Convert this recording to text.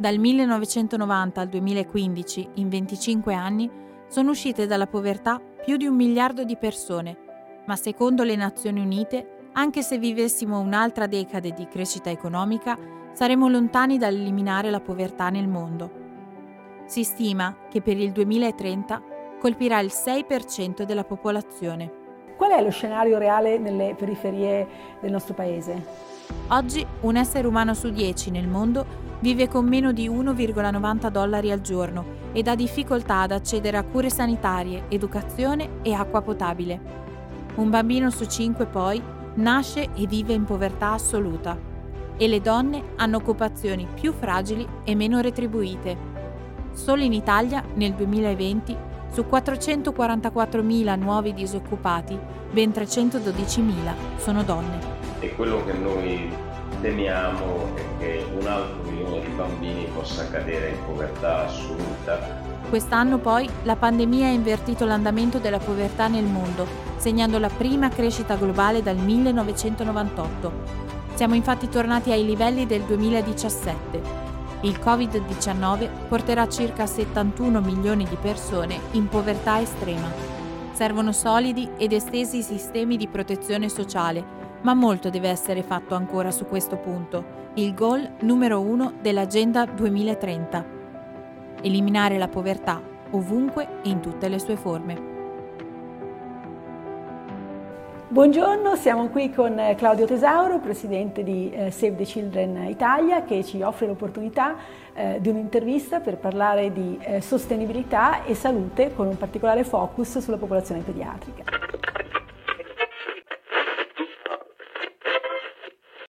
Dal 1990 al 2015, in 25 anni, sono uscite dalla povertà più di un miliardo di persone, ma secondo le Nazioni Unite, anche se vivessimo un'altra decade di crescita economica, saremo lontani dall'eliminare la povertà nel mondo. Si stima che per il 2030 colpirà il 6% della popolazione. Qual è lo scenario reale nelle periferie del nostro paese? Oggi un essere umano su 10 nel mondo vive con meno di 1,90 dollari al giorno ed ha difficoltà ad accedere a cure sanitarie, educazione e acqua potabile. Un bambino su 5 poi nasce e vive in povertà assoluta e le donne hanno occupazioni più fragili e meno retribuite. Solo in Italia, nel 2020, su 444.000 nuovi disoccupati, ben 312.000 sono donne. E quello che noi temiamo è che un altro bambini possa cadere in povertà assoluta. Quest'anno poi la pandemia ha invertito l'andamento della povertà nel mondo, segnando la prima crescita globale dal 1998. Siamo infatti tornati ai livelli del 2017 il Covid-19 porterà circa 71 milioni di persone in povertà estrema. Servono solidi ed estesi sistemi di protezione sociale, ma molto deve essere fatto ancora su questo punto, il goal numero uno dell'Agenda 2030. Eliminare la povertà ovunque e in tutte le sue forme. Buongiorno, siamo qui con eh, Claudio Tesauro, presidente di eh, Save the Children Italia, che ci offre l'opportunità eh, di un'intervista per parlare di sostenibilità e salute con un particolare focus sulla popolazione pediatrica.